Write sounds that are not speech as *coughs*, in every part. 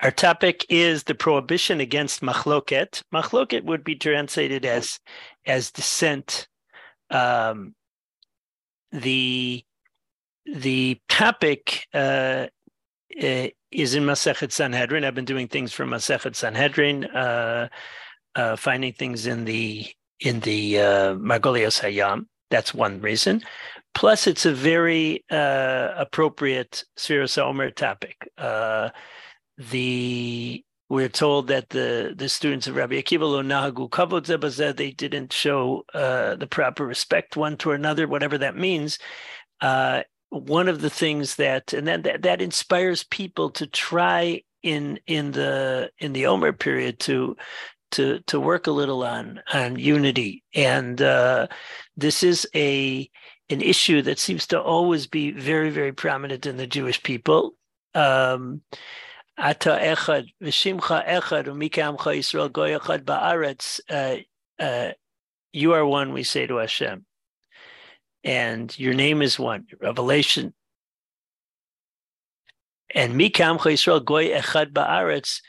Our topic is the prohibition against machloket. Machloket would be translated as as dissent. Um, the the topic uh, is in Masechet Sanhedrin. I've been doing things from Masechet Sanhedrin, uh, uh, finding things in the in the uh, Margolios Hayam. That's one reason. Plus, it's a very uh, appropriate Sfiras Omer topic. The we're told that the the students of Rabbi Akiva lo nahagu kavod zebazeh they didn't show uh, the proper respect one to another, whatever that means. Uh, one of the things that and then that, that inspires people to try in in the in the Omer period to to to work a little on on unity and uh, this is a an issue that seems to always be very very prominent in the Jewish people. Um, Ata echad v'shimcha echad u'mikamcha Yisrael goy echad ba'aretz. Uh, uh, you are one, we say to Hashem, and your name is one. Revelation. And mikamcha Yisrael goy echad ba'aretz.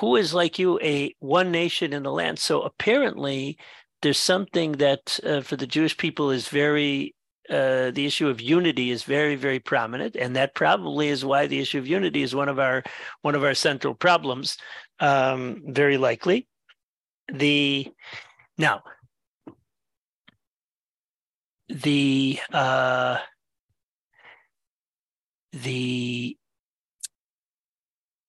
Who is like you, a one nation in the land? So apparently, there's something that uh, for the Jewish people is very uh, the issue of unity is very very prominent and that probably is why the issue of unity is one of our one of our central problems um, very likely. The now the uh, the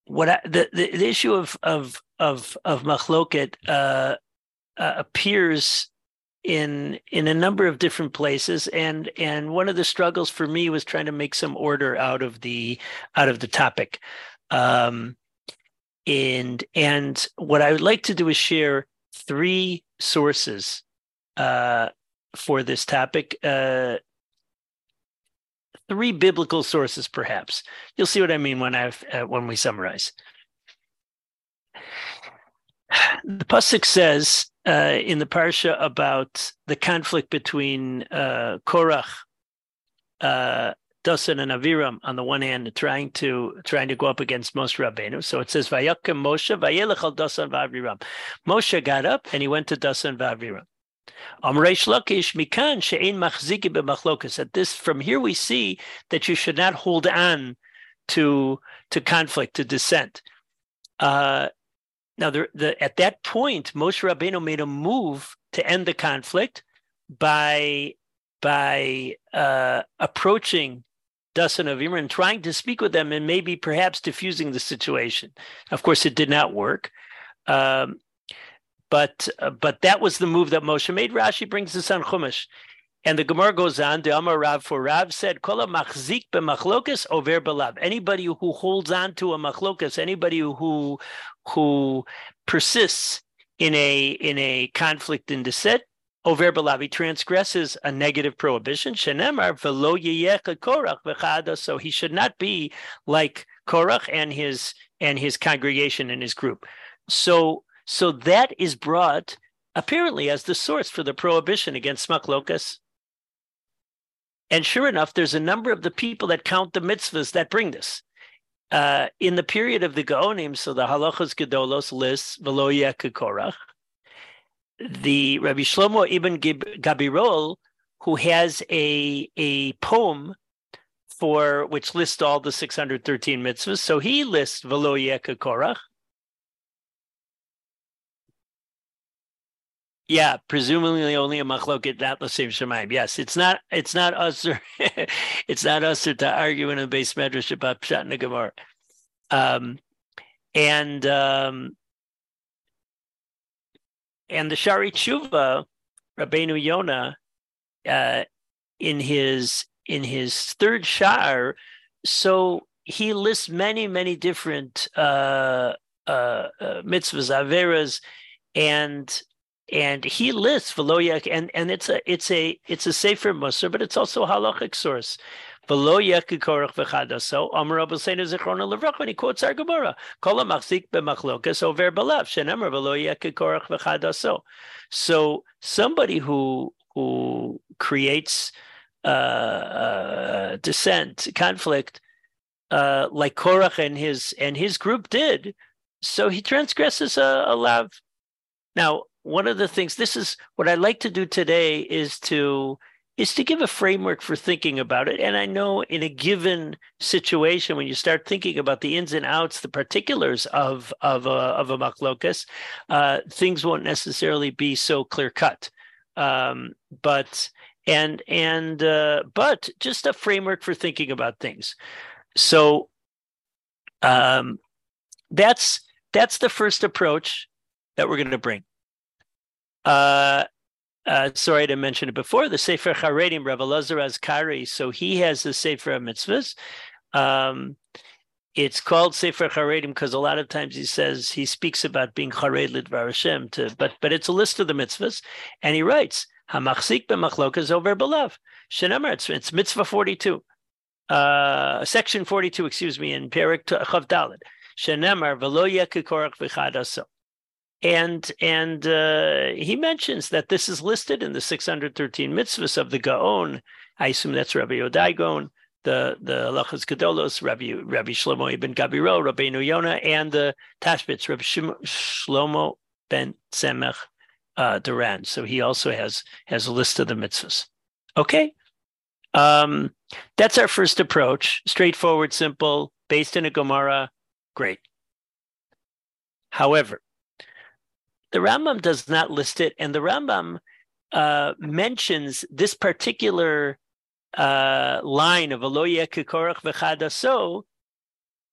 what I, the, the, the issue of of of of machloket uh, uh, appears in in a number of different places. And and one of the struggles for me was trying to make some order out of the out of the topic. Um and and what i would like to do is share three sources uh for this topic uh three biblical sources perhaps. You'll see what i mean when i've uh, when we summarize. *sighs* The pusik says uh, in the parsha about the conflict between uh, Korach, uh, and Aviram on the one hand, trying to trying to go up against Moshe Rabbeinu. So it says Vayakim Moshe Vayelech al Dasan v'Aviram. Moshe got up and he went to Dasan v'Aviram. Amreish Lakish Mikan She'ein Machziki b'Machlokas. At this, from here we see that you should not hold on to to conflict, to dissent. Uh, now, the, the, at that point, Moshe Rabbeinu made a move to end the conflict by by uh, approaching Dasan of and trying to speak with them and maybe perhaps diffusing the situation. Of course, it did not work. Um, but uh, but that was the move that Moshe made. Rashi brings this on Chumash. And the Gemara goes on, the Amar Rav for Rav said, Kola machzik b'machlokas over belav. Anybody who holds on to a machlokas, anybody who who persists in a in a conflict in dissent, over belav, he transgresses a negative prohibition. Shenemar velo korach v'chada. So he should not be like Korach and his and his congregation and his group. So so that is brought apparently as the source for the prohibition against machlokas and sure enough, there's a number of the people that count the mitzvahs that bring this. Uh, in the period of the Gaonim, so the Halachos Gedolos lists Veloya Korach, the Rabbi Shlomo Ibn Gabirol, who has a, a poem for which lists all the 613 mitzvahs, so he lists Veloya Korach. Yeah, presumably only a machloket, the same shemaim. Yes, it's not. It's not us. *laughs* it's not us to argue in a base medrash about pshat and. Um, and um, and the Shari Tshuva, Rabbeinu Yonah, uh, in his in his third shar, so he lists many many different uh, uh, uh mitzvahs, averas, and and he lists Veloyak, and and it's a it's a it's a safer Musar, but it's also a halachic source. Veloyak korach v'chadaso Amar Rabbi Seinu Zichrona Levrach when he quotes our Gemara. Kol machzik b'machlokas over belav shenemar veloyak korach v'chadaso. So somebody who who creates uh, uh, dissent, conflict, uh, like Korach and his and his group did, so he transgresses a, a lav. Now, one of the things this is what I like to do today is to is to give a framework for thinking about it. And I know in a given situation, when you start thinking about the ins and outs, the particulars of of a, of a machlokas, uh, things won't necessarily be so clear cut. Um, but and and uh, but just a framework for thinking about things. So um, that's that's the first approach that we're going to bring. Uh, uh, sorry to mention it before. The Sefer Charedim, Rav Elazar Azkari, so he has the Sefer Mitzvahs. Um, it's called Sefer Charedim because a lot of times he says he speaks about being Chared Lidvar Hashem, to, but but it's a list of the mitzvahs, and he writes Hamachzik b'machlokas over belav. Shenamar, it's, it's mitzvah forty two, uh, section forty two, excuse me, in Perik Chav Dalet. Shenamar v'lo yekikorach v'chadaso. And and uh, he mentions that this is listed in the 613 mitzvahs of the Gaon. I assume that's Rabbi Yehudai Gaon, the the Halachos Gedolos, Rabbi Rabbi Shlomo ibn Gabirol, Rabbi Yona, and the Tashbitz, Rabbi Shlomo ben Tzemach uh, Duran. So he also has has a list of the mitzvahs. Okay, um, that's our first approach. Straightforward, simple, based in a Gemara. Great. However, the Rambam does not list it, and the Rambam uh, mentions this particular uh, line of Aloya Kikorach V'chadaso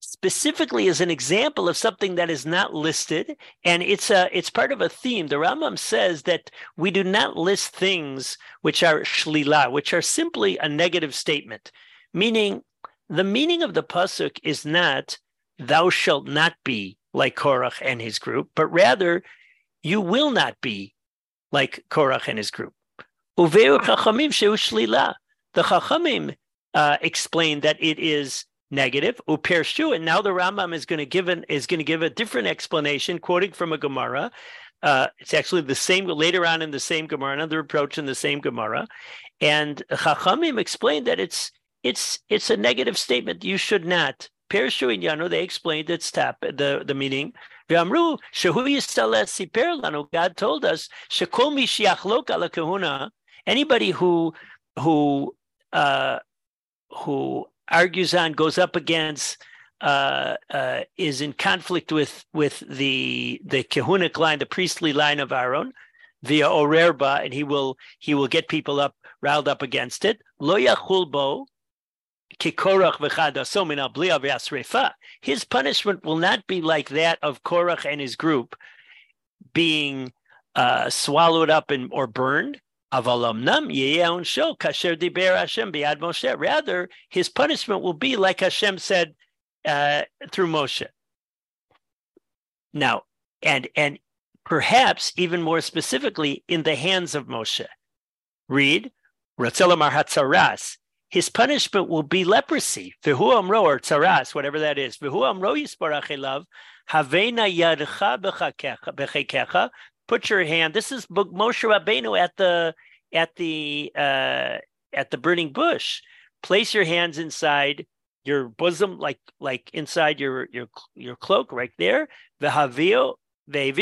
specifically as an example of something that is not listed, and it's a it's part of a theme. The Rambam says that we do not list things which are shlila, which are simply a negative statement, meaning the meaning of the pasuk is not "Thou shalt not be like Korach and his group," but rather you will not be like Korach and his group. The chachamim uh, explain that it is negative. Upershu, and now the Rambam is going to give an, is going to give a different explanation, quoting from a Gemara. Uh, it's actually the same later on in the same Gemara, another approach in the same Gemara, and Chachamim explained that it's it's it's a negative statement. You should not. Pershu and Yano, they explained its tap the the meaning. God told us, anybody who who uh, who argues on, goes up against, uh, uh, is in conflict with with the the kahunic line, the priestly line of Aaron, via orerba, and he will he will get people up riled up against it. Lo yachulbo his punishment will not be like that of Korach and his group being uh, swallowed up and or burned. Rather, his punishment will be like Hashem said uh, through Moshe. Now, and and perhaps even more specifically in the hands of Moshe. Read, Ratzelamar Hatzaras, his punishment will be leprosy. Vihu amro or tzaras, whatever that is. Vihu amro yisparach havena yadcha. Put your hand. This is Moshe Rabbeinu at the at the uh, at the burning bush. Place your hands inside your bosom, like like inside your your your cloak, right there. V'havio and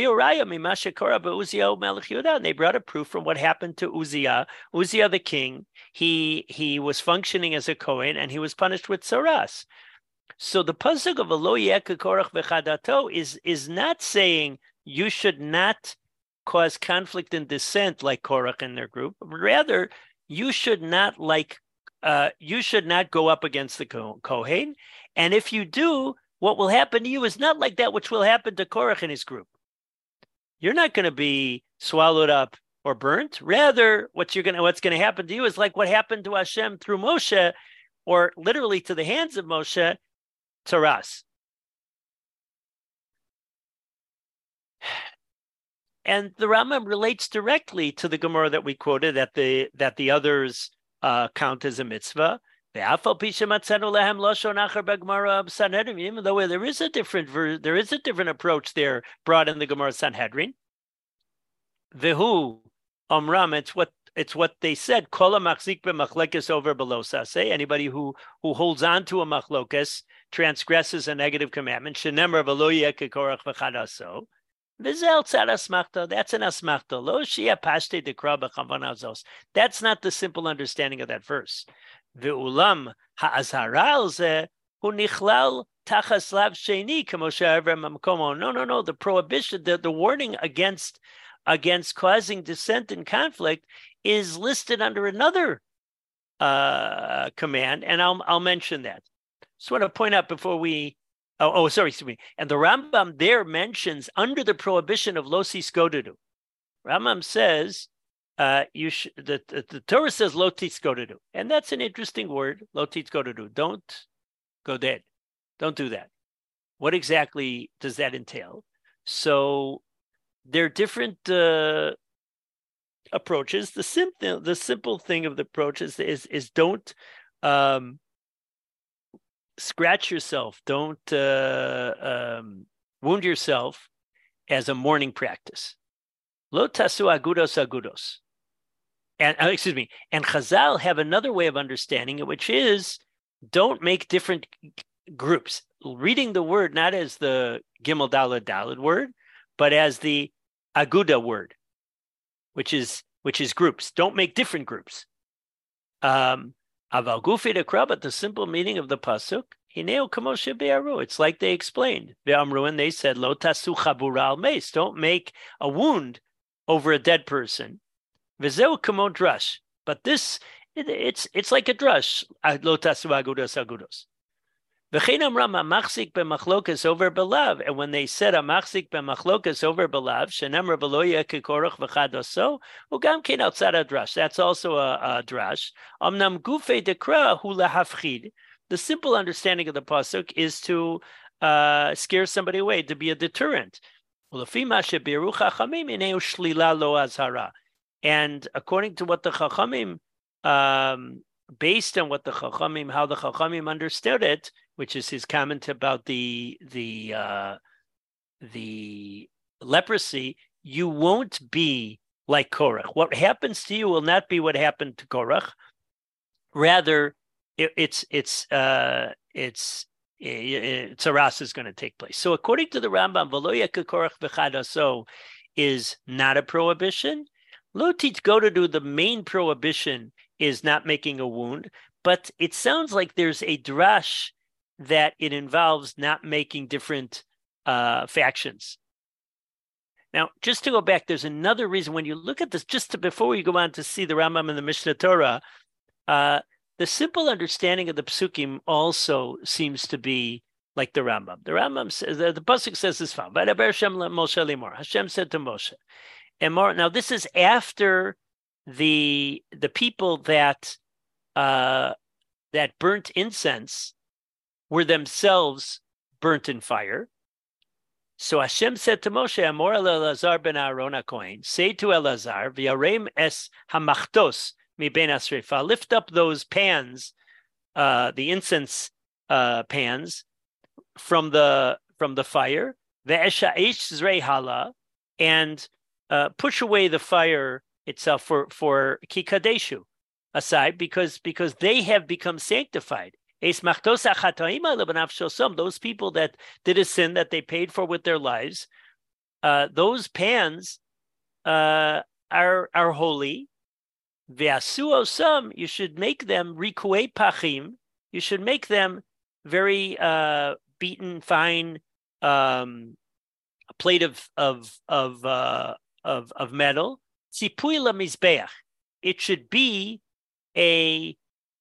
they brought a proof from what happened to Uzziah. Uzziah the king, he he was functioning as a Kohen and he was punished with tzaras. So the pasuk of Korach v'chadato is is not saying you should not cause conflict and dissent like Korach and their group. Rather, you should not like uh, you should not go up against the Kohen. And if you do, what will happen to you is not like that which will happen to Korach and his group you're not going to be swallowed up or burnt. Rather, what you're going to what's going to happen to you is like what happened to Hashem through Moshe, or literally to the hands of Moshe, Taras. *sighs* And the Rambam relates directly to the Gemara that we quoted that the that the others uh, count as a mitzvah. Even though there is a different there is a different approach there brought in the Gemara Sanhedrin. Vehu Omram, it's what it's what they said. Kola machzik b'machlekes over below sase. Anybody who who holds on to a machlokes transgresses a negative commandment, shenemar v'lo korach v'chadaso, v'zel tzad asmachta, that's an asmachta, lo shia pashte dekra b'chavanazos. That's not the simple understanding of that verse. Ve'ulam ha'azhara al zeh hu nichlal tachas lav sheni kamo No, no, no. The prohibition, the, the warning against against causing dissent and conflict is listed under another uh, command, and I'll I'll mention that. Just want to point out before we. Oh, oh sorry, excuse me. And the Rambam there mentions under the prohibition of losi skodudu. Rambam says uh, you sh- the, the, the Torah says lotis skodudu, and that's an interesting word. Lotis skodudu. do," don't go dead. Don't do that. What exactly does that entail? So there are different uh, approaches. The simple the simple thing of the approach is is, is don't um, scratch yourself. Don't uh, um, wound yourself as a mourning practice. Lo tasu agudos agudos. And uh, excuse me, and Chazal have another way of understanding it, which is don't make different groups. Reading the word not as the Gimel Dalad Dalad word, but as the Aguda word, which is which is groups. Don't make different groups. Um, Aval gufi dekra, but the simple meaning of the pasuk, kamoshe. It's like they explained. Ve'amru, and they said, lo tasu chabura al meis. Don't make a wound over a dead person. V'zeu kamo drush. But this, it, it's it's like a drush. Lo tasu agudos agudos. V'chein amra machzik b'machlokas over belav. And when they said a machzik b'machlokas over belav, shenemra v'loya kekoroch v'chadoso, ugam kein outside a. That's also a, a drash. Amnam gufe dekra hu lahafchid. The simple understanding of the pasuk is to uh, scare somebody away, to be a deterrent. And according to what the Chachamim, um, based on what the Chachamim, how the Chachamim understood it, which is his comment about the the uh, the leprosy, you won't be like Korach. What happens to you will not be what happened to Korach. Rather, it, it's it's uh, it's tzaras is going to take place. So, according to the Rambam, v'loya Korach v'chadaso is not a prohibition. Lo go to do the main prohibition is not making a wound, but it sounds like there's a drash that it involves not making different uh, factions. Now, just to go back, there's another reason when you look at this, just to, before we go on to see the Rambam and the Mishnah Torah, uh, the simple understanding of the psukim also seems to be like the Rambam. The Rambam says, the, the Pasuk says this, Hashem said to Moshe, and now this is after the the people that uh, that burnt incense were themselves burnt in fire. So Hashem said to Moshe, Amor Elazar ben Aaron HaKohen, say to Elazar, V'yarem es hamachtos mi ben asrefa, lift up those pans, uh, the incense uh, pans from the from the fire, ve'esha eish hala, and uh, push away the fire itself for for kikadeshu aside because because they have become sanctified those people that did a sin that they paid for with their lives, uh, those pans uh, are are holy. You should make them rikue pachim. You should make them very uh, beaten, fine um, plate of of of uh, of of metal. It should be a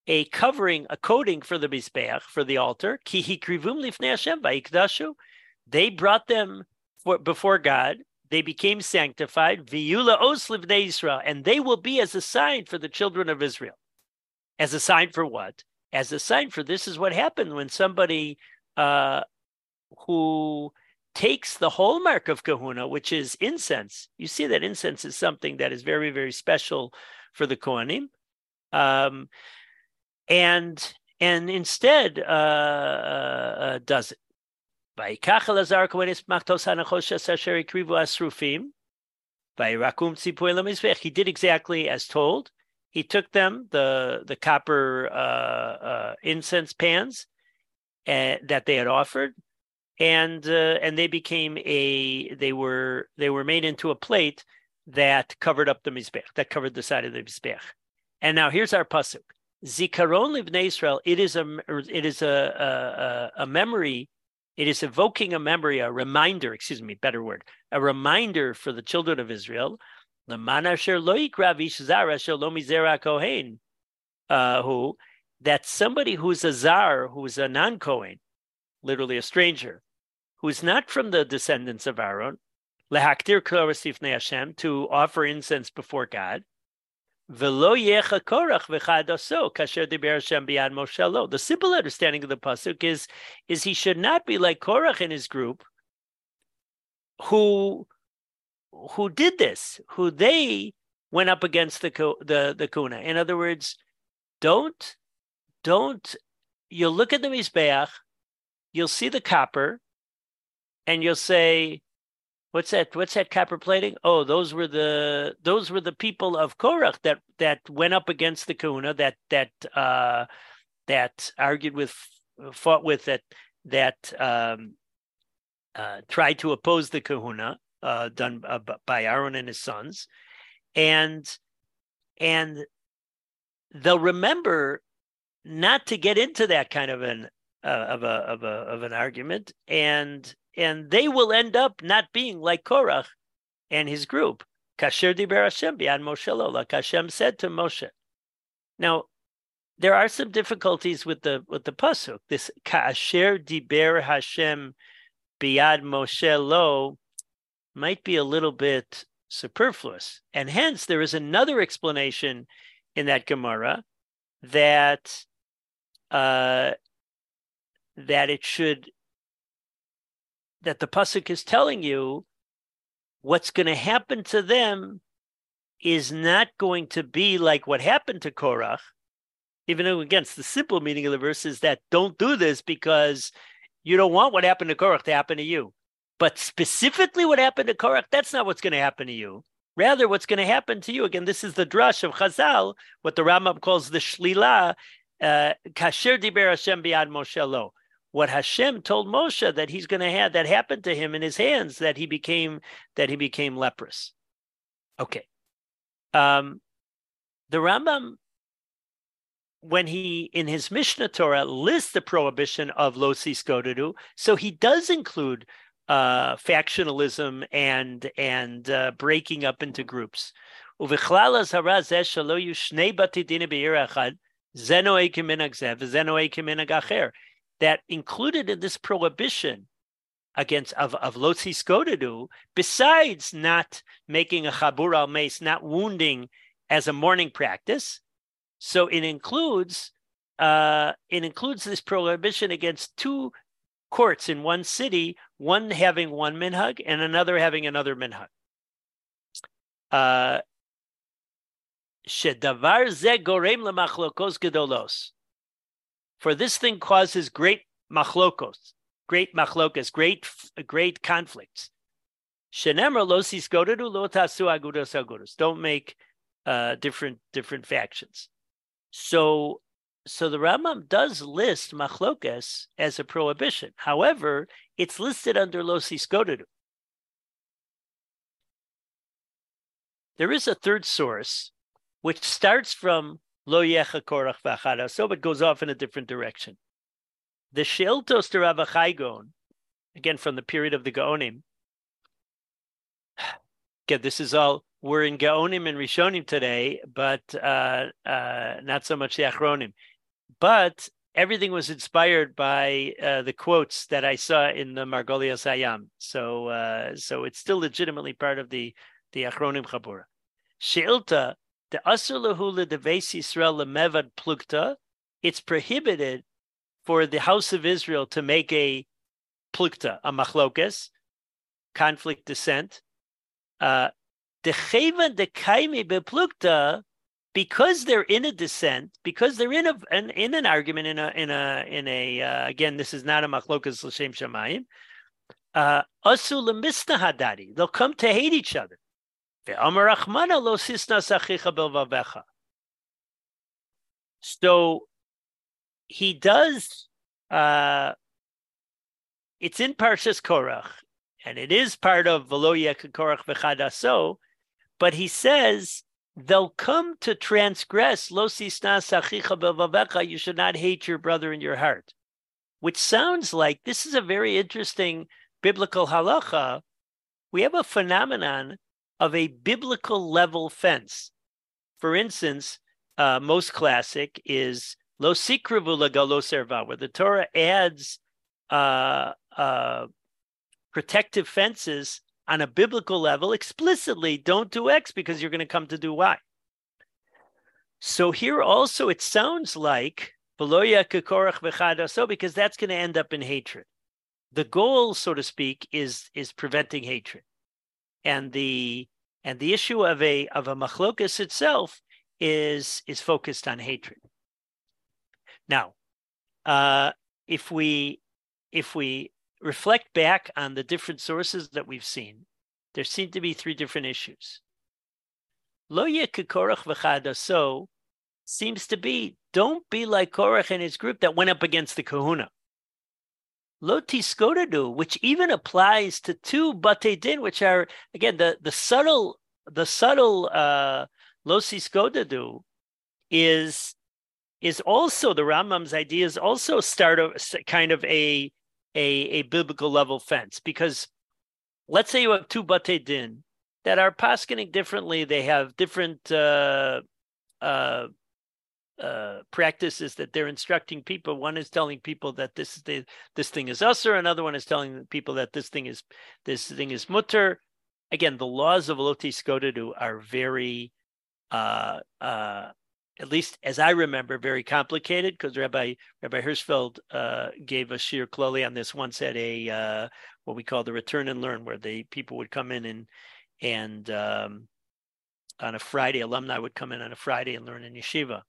a covering, a coating for the Mizbeach, for the altar. Ki krivum lifnei Hashem. They brought them for, before God. They became sanctified. V'yula os Israel. And they will be as a sign for the children of Israel. As a sign for what? As a sign for this is what happened when somebody uh, who takes the hallmark of kahuna, which is incense. You see that incense is something that is very, very special for the Kohanim. Um, and and instead uh, uh, uh does it. He did exactly as told. He took them, the the copper uh, uh, incense pans, uh, that they had offered, and uh, and they became a they were they were made into a plate that covered up the mizbech, that covered the side of the mizbech. And now here's our pasuk: Zikaron livnei Israel. It is a it is a, a a memory. It is evoking a memory, a reminder. Excuse me, better word, a reminder for the children of Israel. Uh, who that somebody who's a zar, who's a non kohen, literally a stranger, who's not from the descendants of Aaron, lehaktir korasif Hashem, to offer incense before God. Velo yechakorach vechadoso kasher deber Hashem b'yad Moshe lo. The simple understanding of the pasuk is, is he should not be like Korach and his group, who who did this, who they went up against the the the kuna. In other words, don't don't you look at the mizbeach, you'll see the copper, and you'll say, "What's that? What's that copper plating?" Oh, those were the those were the people of Korach that that went up against the Kuna that that uh, that argued with, fought with that that um, uh, tried to oppose the Kahuna uh, done uh, by Aaron and his sons, and and they'll remember not to get into that kind of an uh, of a of a of an argument, and and they will end up not being like Korach and his group. Kasher diber Hashem b'yad Moshe like Hashem said to Moshe. Now, there are some difficulties with the with the pasuk. This kasher diber Hashem b'yad Moshe lo might be a little bit superfluous, and hence there is another explanation in that Gemara that uh, that it should that the pasuk is telling you what's going to happen to them is not going to be like what happened to Korach, even though against the simple meaning of the verse is that don't do this because you don't want what happened to Korach to happen to you. But specifically what happened to Korach, that's not what's going to happen to you. Rather, what's going to happen to you, again, this is the drush of Chazal, what the Rambam calls the shlila, uh, kasher diber Hashem biad Moshe lo what Hashem told Moshe that he's going to have that happened to him in his hands that he became that he became leprous. Okay. Um, the Rambam, when he in his Mishnah Torah lists the prohibition of losi skodedu, so he does include uh, factionalism and and uh, breaking up into groups. That included in this prohibition against of, of Lotzi Skodedu, besides not making a Chabur al Mace, not wounding as a mourning practice. So it includes uh, it includes this prohibition against two courts in one city, one having one minhag and another having another minhag. Uh, For this thing causes great machlokos, great machlokas, great great conflicts. Shenemar losis tasu agudos agudos. Don't make uh, different different factions. So so the Rambam does list machlokas as a prohibition. However, it's listed under losis godedu. There is a third source which starts from lo yecha korach v'achada, so it goes off in a different direction. The Sheiltos to Rav Gon, again from the period of the Gaonim. *sighs* Again, this is all we're in Gaonim and Rishonim today, but uh, uh, not so much the Achronim. But everything was inspired by uh, the quotes that I saw in the Margolias Hayam. So, uh, so it's still legitimately part of the the Achronim Chabura. Sheilta the asur lahula deves Yisrael lemevad plukta. It's prohibited for the house of Israel to make a plukta, a machlokas, conflict dissent. Uh, the cheva de kaimi beplukta, because they're in a dissent, because they're in a an, in an argument in a in a in a uh, again, this is not a machlokas l'shem shamayim. Uh, they'll come to hate each other. So he does uh, it's in Parshas Korach, and it is part of Veloya Korach v'chadaso, but he says they'll come to transgress lo sachicha you should not hate your brother in your heart. Which sounds like this is a very interesting biblical halacha. We have a phenomenon of a biblical level fence for instance uh, most classic is lo sikrivu lo serva where the torah adds uh, uh, protective fences on a biblical level explicitly don't do X because you're going to come to do Y. So here also it sounds like so because that's going to end up in hatred. The goal, so to speak, is is preventing hatred, and the and the issue of a of a machlokas itself is is focused on hatred. Now, uh, if we if we reflect back on the different sources that we've seen, there seem to be three different issues. Lo v'chada so seems to be don't be like Korach and his group that went up against the kahuna. Lo tiskodadu, which even applies to two bate din, which are again the, the subtle the subtle uh, lo tiskodadu is is also the Rambam's idea is also start a kind of a a, a biblical level fence because let's say you have two bate din that are paskening differently. They have different uh, uh, uh, practices that they're instructing people. One is telling people that this is the, this thing is usher. Another one is telling people that this thing is this thing is mutter. Again, the laws of Loti Skodadu are very uh, uh, at least as I remember, very complicated because Rabbi Rabbi Hirschfeld uh, gave a sheer kloli on this once at a uh, what we call the return and learn, where the people would come in and and um, on a Friday, alumni would come in on a Friday and learn in yeshiva.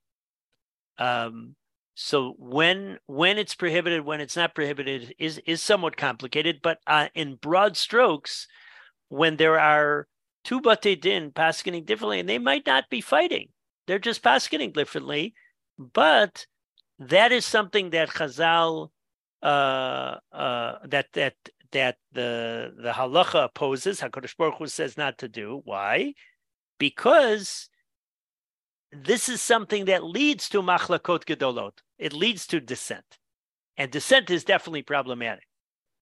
Um, so when when it's prohibited, when it's not prohibited, is is somewhat complicated. But uh, in broad strokes, when there are two bate din paskening differently, and they might not be fighting they're just passing differently, but that is something that Chazal uh, uh, that that that the the halacha opposes. Hakadosh Baruch Hu says not to do. Why? Because this is something that leads to machlakot gedolot. It leads to dissent, and dissent is definitely problematic.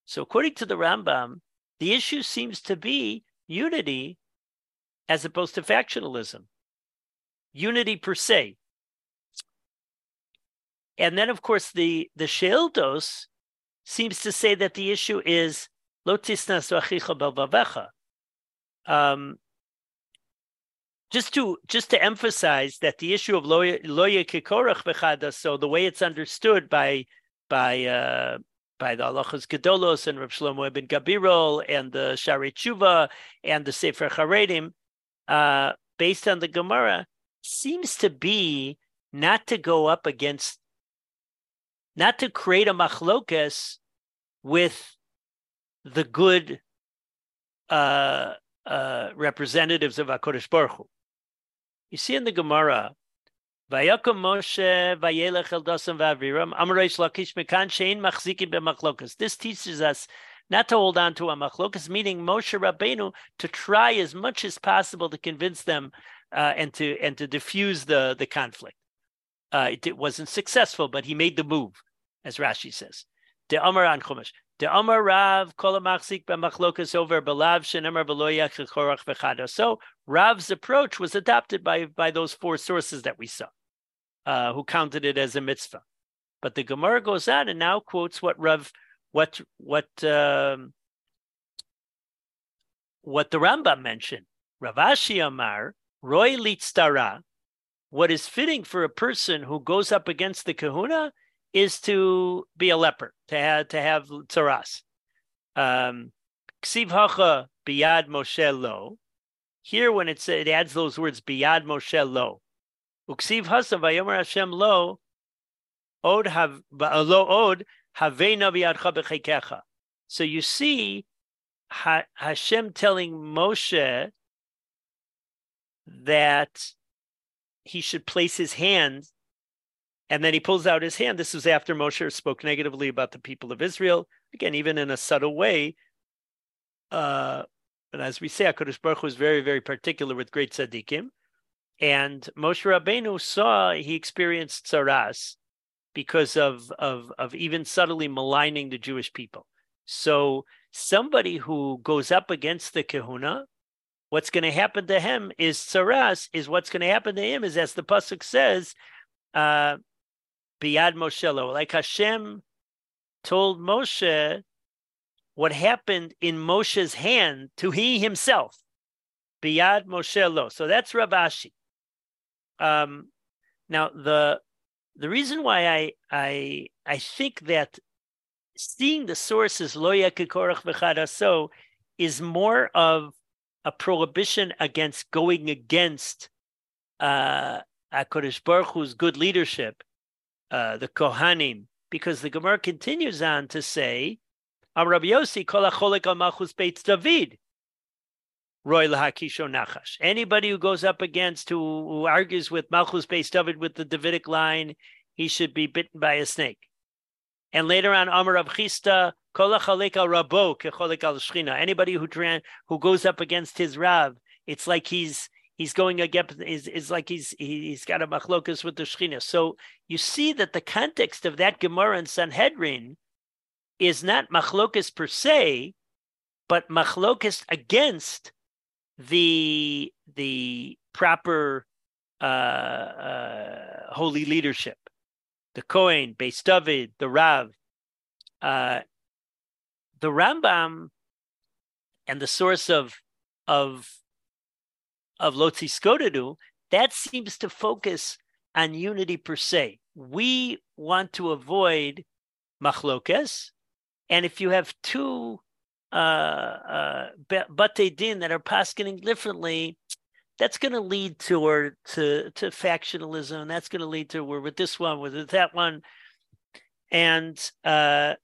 So, according to the Rambam, the issue seems to be unity as opposed to factionalism unity per se. And then, of course, the the Sheiltos seems to say that the issue is lotisnas um, just to just to emphasize that the issue of loya kikorach bechada, so the way it's understood by by uh, by the Halachos Gedolos and Rav Shlomo ibn Gabirol and the Shari Tshuva and the Sefer Charedim, uh, based on the Gemara, seems to be not to go up against, not to create a machlokas with the good uh, uh, representatives of Hakadosh Baruch Hu. You see in the Gemara, Vayakum Moshe Vayelech El Vaviram Amareish Lakish Mekan Shein Machzikin BeMachlokas. This teaches us not to hold on to a machlokas, meaning Moshe Rabbeinu to try as much as possible to convince them uh, and to and to diffuse the the conflict. Uh, it, it, wasn't successful, but he made the move, as Rashi says. De Amar an. Amar Rav Kol Machzik b'Machlokas over Belav Shenemar Beloyach Chorach V'Chado. So Rav's approach was adopted by by those four sources that we saw, uh, who counted it as a mitzvah. But the Gemara goes on and now quotes what Rav what what um, what the Rambam mentioned. Rav Ashi Amar Roy Litztara, what is fitting for a person who goes up against the kahuna is to be a leper, to have to have tzaras. Um, Ksiv hacha biyad Moshe lo. Here, when it it adds those words biyad Moshe lo. Uksiv hasa vayomer Hashem lo. Od have lo od havena biyadcha b'chekecha. So you see Hashem telling Moshe that he should place his hand And then he pulls out his hand. This was after Moshe spoke negatively about the people of Israel. Again, even in a subtle way. Uh, but as we say, HaKadosh Baruch Hu was very, very particular with great tzaddikim. And Moshe Rabbeinu saw, he experienced tzaras because of, of, of even subtly maligning the Jewish people. So somebody who goes up against the kahuna, what's going to happen to him is tzaras, is what's going to happen to him is, as the Pasuk says, uh, Biyad Moshe, like Hashem told Moshe what happened in Moshe's hand to he himself. Biyad Moshe Lo. So that's Rav Ashi. Um, now the the reason why I I I think that seeing the sources loya kikorach so is more of a prohibition against going against uh, Hakadosh Baruch Hu's good leadership, uh, the Kohanim, because the Gemara continues on to say, Rabbi Yossi kol acholik al malchus Beit David. Roy lahakisho nachash. Anybody who goes up against who, who argues with Malchus Beis David with the Davidic line, he should be bitten by a snake. And later on, Amar Rav Chisda, kol achalek al rabo kecholek al shchina. Anybody who who goes up against his Rav, it's like he's he's going against is is like he's he's got a machlokas with the shchina. So you see that the context of that Gemara in Sanhedrin is not machlokas per se, but machlokas against the the proper uh, uh, holy leadership, the Kohen, Beis David, the Rav, uh, the Rambam, and the source of of of Lotzi Skodadu, that seems to focus on unity per se. We want to avoid machlokes, and if you have two uh, uh, din that are paskening differently, that's going to lead to or to to factionalism. That's going to lead to we're with this one, with that one, and uh,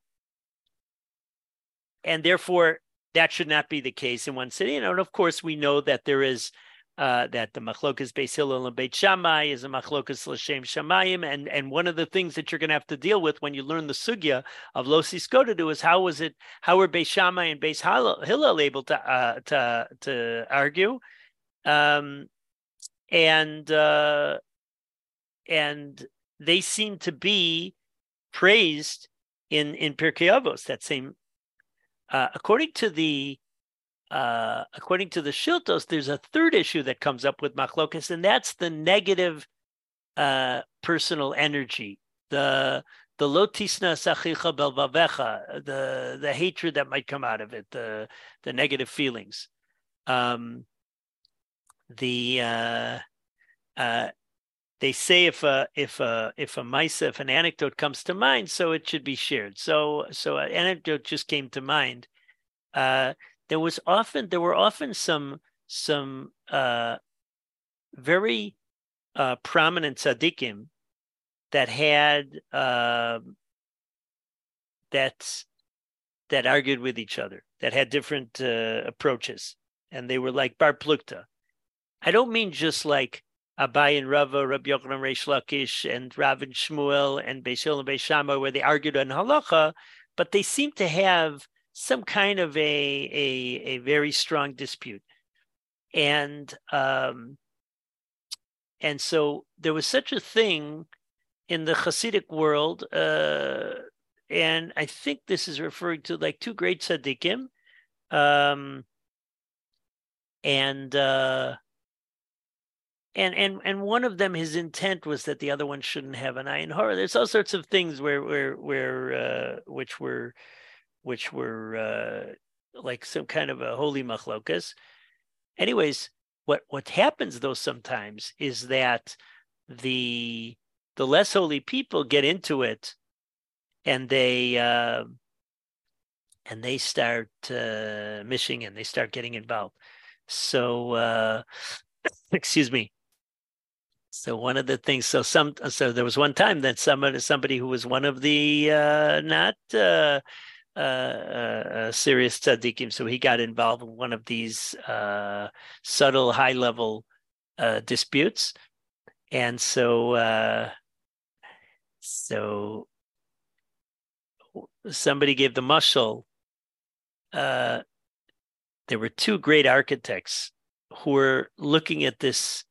and therefore that should not be the case in one city. And of course, we know that there is uh, that the machlokas Beis Hillel and Beit Shammai is a machlokas l'shem shamayim, and and one of the things that you're going to have to deal with when you learn the sugya of Losi Skodedu is how was it how were Beit Shammai and Beis Hillel able to uh, to to argue, um, and uh, and they seem to be praised in in Pirkei Avos. That same, uh, according to the uh, according to the Shiltos, there's a third issue that comes up with machlokas, and that's the negative uh, personal energy, the the lotisna sachicha belvavecha, the the hatred that might come out of it, the the negative feelings. Um, the uh, uh, they say if a if a if a mice if an anecdote comes to mind, so it should be shared. So so an anecdote just came to mind. Uh, there was often there were often some some uh, very uh, prominent tzaddikim that had uh, that that argued with each other, that had different uh, approaches, and they were like bar plukta. I don't mean just like Abai and Rava, Rabbi Yochanan Reish Lakish, and Rav and Shmuel, and Beis and Beis Shammai, where they argued on halacha, but they seem to have some kind of a a, a very strong dispute, and um, and so there was such a thing in the Hasidic world, uh, and I think this is referring to like two great tzaddikim, um, and. Uh, and and and one of them his intent was that the other one shouldn't have an ayin hara. there's all sorts of things where where where uh, which were which were uh, like some kind of a holy machlokas. Anyways, what what happens though sometimes is that the the less holy people get into it, and they uh, and they start uh, mishing and they start getting involved. So uh, *coughs* excuse me. So one of the things, so some, so there was one time that somebody, somebody who was one of the uh, not uh, uh, uh, serious tzaddikim. So he got involved in one of these uh, subtle, high level uh, disputes. And so, uh, So somebody gave the mushal. Uh, there were two great architects who were looking at this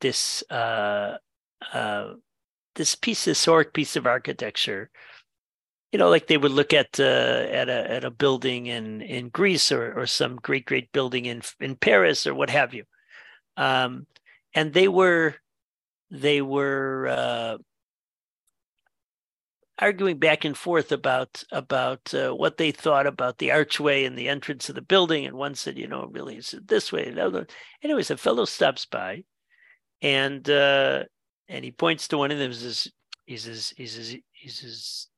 this uh, uh, this piece, historic piece of architecture. You know, like they would look at uh, at a at a building in in Greece or or some great great building in in Paris or what have you, um, and they were they were uh, arguing back and forth about about uh, what they thought about the archway and the entrance of the building. And one said, you know, really is it this way? And Anyways, a fellow stops by, and uh, and he points to one of them. Says, he says, he says, he says,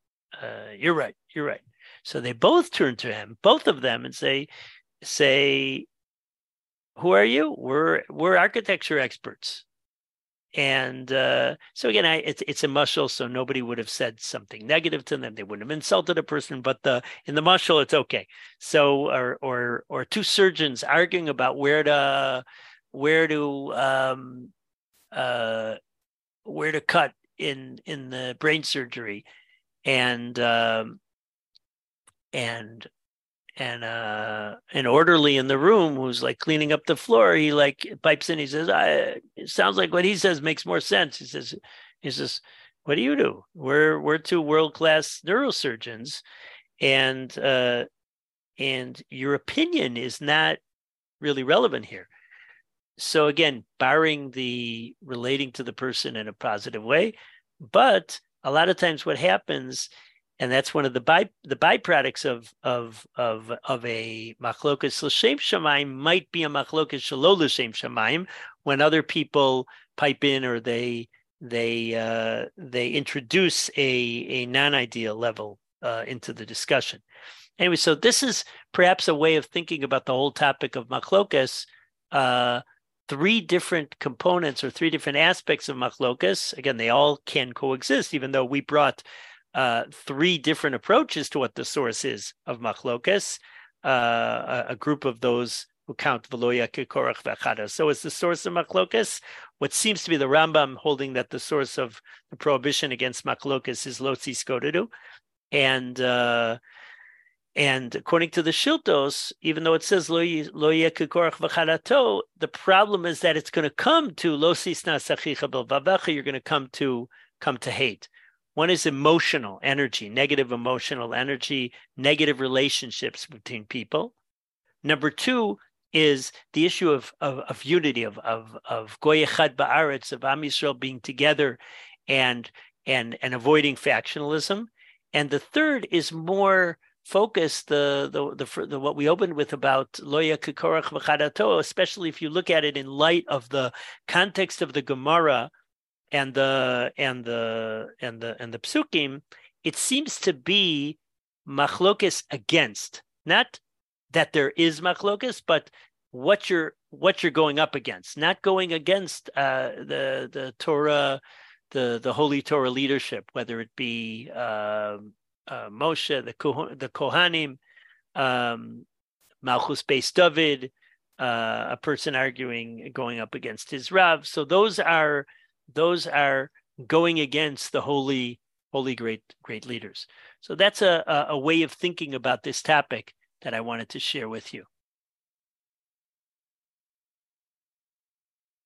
uh, "You're right. You're right." So they both turn to him, both of them, and say, "Say, who are you? We're we're architecture experts." And uh, so again, I, it's it's a mushal, so nobody would have said something negative to them. They wouldn't have insulted a person, but the in the mushal, it's okay. So or or or two surgeons arguing about where to where to um, uh, where to cut in in the brain surgery, and um, and and uh an orderly in the room who's like cleaning up the floor he like pipes in he says i it sounds like what he says makes more sense. He says he says what do you do? We're we're two world class neurosurgeons and uh and your opinion is not really relevant here. So again barring the relating to the person in a positive way but a lot of times what happens and that's one of the by the byproducts of of of of a machlokas l'shem shemaim might be a machlokas shelo l'shem shemaim when other people pipe in or they they uh, they introduce a a non-ideal level uh, into the discussion. Anyway, so this is perhaps a way of thinking about the whole topic of machlokas. Uh, three different components or three different aspects of machlokas. Again, they all can coexist, even though we brought uh, three different approaches to what the source is of machlokas. Uh, a, a, group of those who count veloya kekorach v'achada. So it's the source of machlokas. What seems to be the Rambam holding that the source of the prohibition against machlokas is lotzi skodedu, and uh, and according to the She'iltos, even though it says lo kekorach v'chadato, the problem is that it's going to come to lo sachicha You're going to come to come to hate. One is emotional energy, negative emotional energy, negative relationships between people. Number two is the issue of, of, of unity, of, of, of Goy Echad Ba'aretz, of Am Yisrael being together and, and, and avoiding factionalism. And the third is more focused the, the the, the what we opened with about loya kikorach v'chadato, especially if you look at it in light of the context of the Gemara and the and the and the and the psukim, it seems to be machlokes against, not that there is machlokes, but what you're what you're going up against, not going against uh, the the Torah, the the holy Torah leadership, whether it be uh, uh, Moshe, the the Kohanim, um, Malchus Beis David, uh, a person arguing going up against his Rav. So those are those are going against the holy, holy great, great leaders. So that's a, a way of thinking about this topic that I wanted to share with you.